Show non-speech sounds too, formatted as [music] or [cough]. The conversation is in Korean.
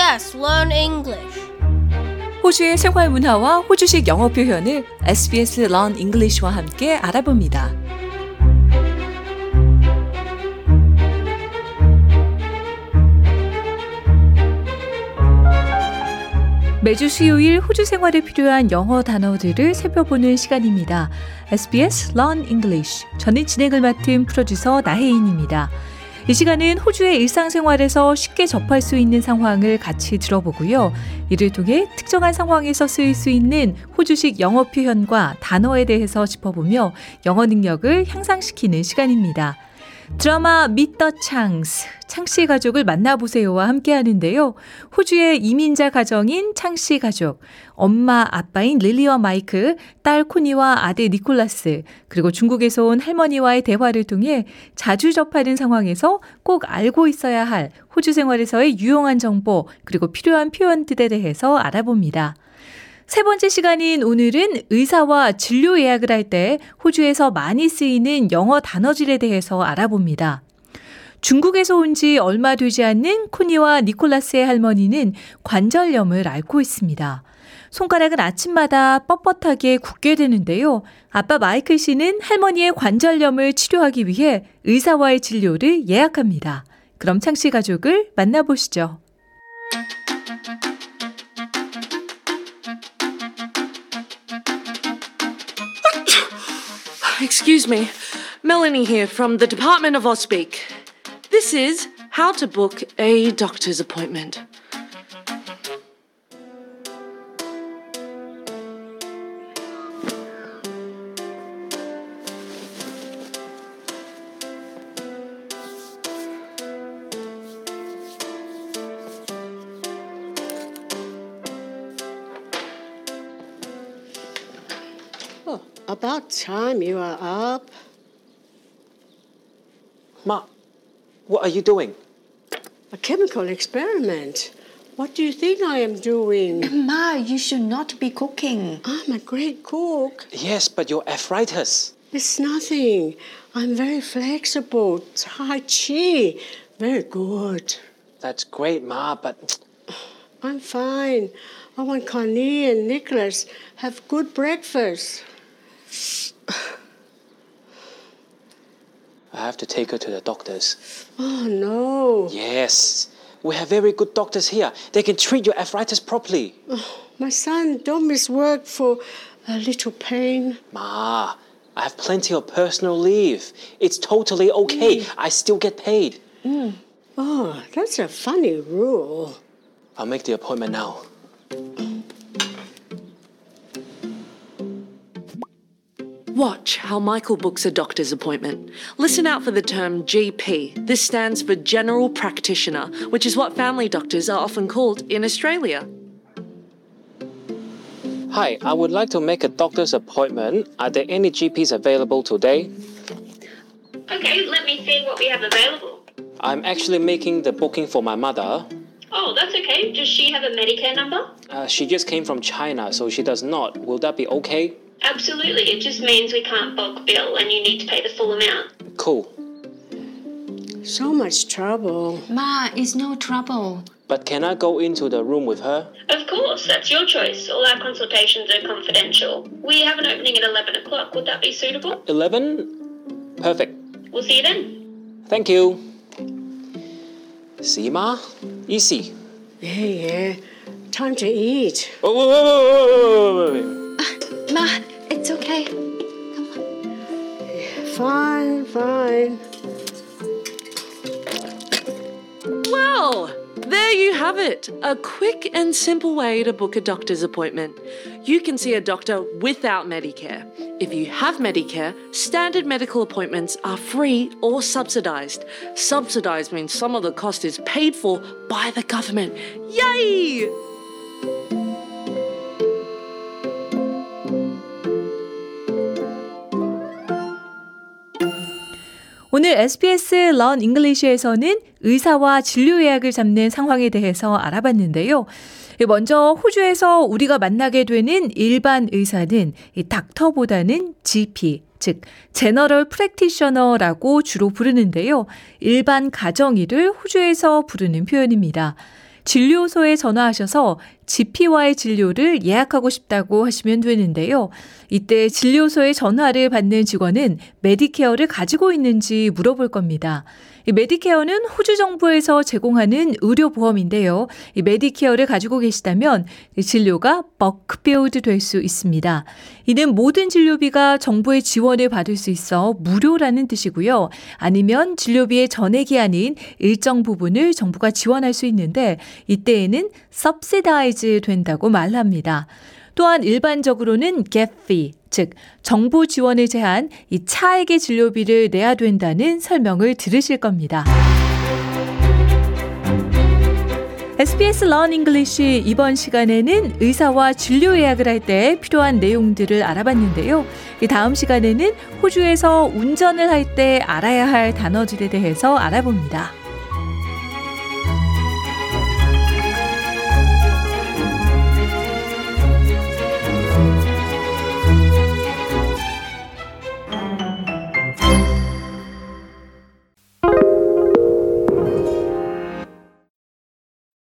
SBS Learn English. 호주의 생활 문화와 호주식 영어 표현을 SBS Learn English와 함께 알아봅니다. 매주 수요일 호주 생활에 필요한 영어 단어들을 살펴보는 시간입니다. SBS Learn English. 저는 진행을 맡은 프로듀서 나혜인입니다. 이 시간은 호주의 일상생활에서 쉽게 접할 수 있는 상황을 같이 들어보고요. 이를 통해 특정한 상황에서 쓰일 수 있는 호주식 영어 표현과 단어에 대해서 짚어보며 영어 능력을 향상시키는 시간입니다. 드라마 미터 창스, 창씨 가족을 만나보세요와 함께 하는데요. 호주의 이민자 가정인 창씨 가족, 엄마, 아빠인 릴리와 마이크, 딸 코니와 아들 니콜라스, 그리고 중국에서 온 할머니와의 대화를 통해 자주 접하는 상황에서 꼭 알고 있어야 할 호주 생활에서의 유용한 정보, 그리고 필요한 표현들에 대해서 알아봅니다. 세 번째 시간인 오늘은 의사와 진료 예약을 할 때 호주에서 많이 쓰이는 영어 단어질에 대해서 알아봅니다. 중국에서 온 지 얼마 되지 않는 코니와 니콜라스의 할머니는 관절염을 앓고 있습니다. 손가락은 아침마다 뻣뻣하게 굳게 되는데요. 아빠 마이클 씨는 할머니의 관절염을 치료하기 위해 의사와의 진료를 예약합니다. 그럼 창씨 가족을 만나보시죠. Excuse me. Melanie here from the Department of Auspeak. This is how to book a doctor's appointment. Oh, about time you are up. Ma, what are you doing? A chemical experiment. What do you think I am doing? [clears throat] Ma, you should not be cooking. I'm a great cook. Yes, but your arthritis. It's nothing. I'm very flexible. Tai Chi. Very good. That's great, Ma, but I'm fine. I want Connie and Nicholas have good breakfast. I have to take her to the doctors. Oh no. Yes, we have very good doctors here. They can treat your arthritis properly. Oh, my son don't miss work for a little pain. Ma, I have plenty of personal leave. It's totally okay. Mm. I still get paid. Mm. Oh, that's a funny rule. I'll make the appointment now. Watch how Michael books a doctor's appointment. Listen out for the term GP. This stands for General Practitioner, which is what family doctors are often called in Australia. Hi, I would like to make a doctor's appointment. Are there any GPs available today? Okay, let me see what we have available. I'm actually making the booking for my mother. Oh, that's okay. Does she have a Medicare number? Uh, she just came from China, so she does not. Will that be okay? Absolutely. It just means we can't bulk bill and you need to pay the full amount. Cool. So much trouble. Ma, it's no trouble. But can I go into the room with her? Of course, that's your choice. All our consultations are confidential. We have an opening at 11 o'clock. Would that be suitable? 11? Perfect. We'll see you then. Thank you. See, Ma? Easy. Yeah, yeah. Time to eat. Oh, wait, wait, wait, A quick and simple way to book a doctor's appointment. You can see a doctor without Medicare. If you have Medicare, standard medical appointments are free or subsidized. Subsidized means some of the cost is paid for by the government. Yay! 오늘 SBS Learn English에서는 의사와 진료 예약을 잡는 상황에 대해서 알아봤는데요. 먼저 호주에서 우리가 만나게 되는 일반 의사는 이 닥터보다는 GP, 즉 general practitioner라고 주로 부르는데요. 일반 가정의를 호주에서 부르는 표현입니다. 진료소에 전화하셔서 GP와의 진료를 예약하고 싶다고 하시면 되는데요. 이때 진료소에 전화를 받는 직원은 메디케어를 가지고 있는지 물어볼 겁니다. 이 메디케어는 호주 정부에서 제공하는 의료보험인데요. 이 메디케어를 가지고 계시다면 진료가 bulk billed 될 수 있습니다. 이는 모든 진료비가 정부의 지원을 받을 수 있어 무료라는 뜻이고요. 아니면 진료비의 전액이 아닌 일정 부분을 정부가 지원할 수 있는데 이때에는 subsidize 된다고 말합니다. 또한 일반적으로는 gap fee, 즉 정부 지원을 제한 이 차액의 진료비를 내야 된다는 설명을 들으실 겁니다. SBS Learn English 이번 시간에는 의사와 진료 예약을 할 때 필요한 내용들을 알아봤는데요. 이 다음 시간에는 호주에서 운전을 할 때 알아야 할 단어들에 대해서 알아봅니다.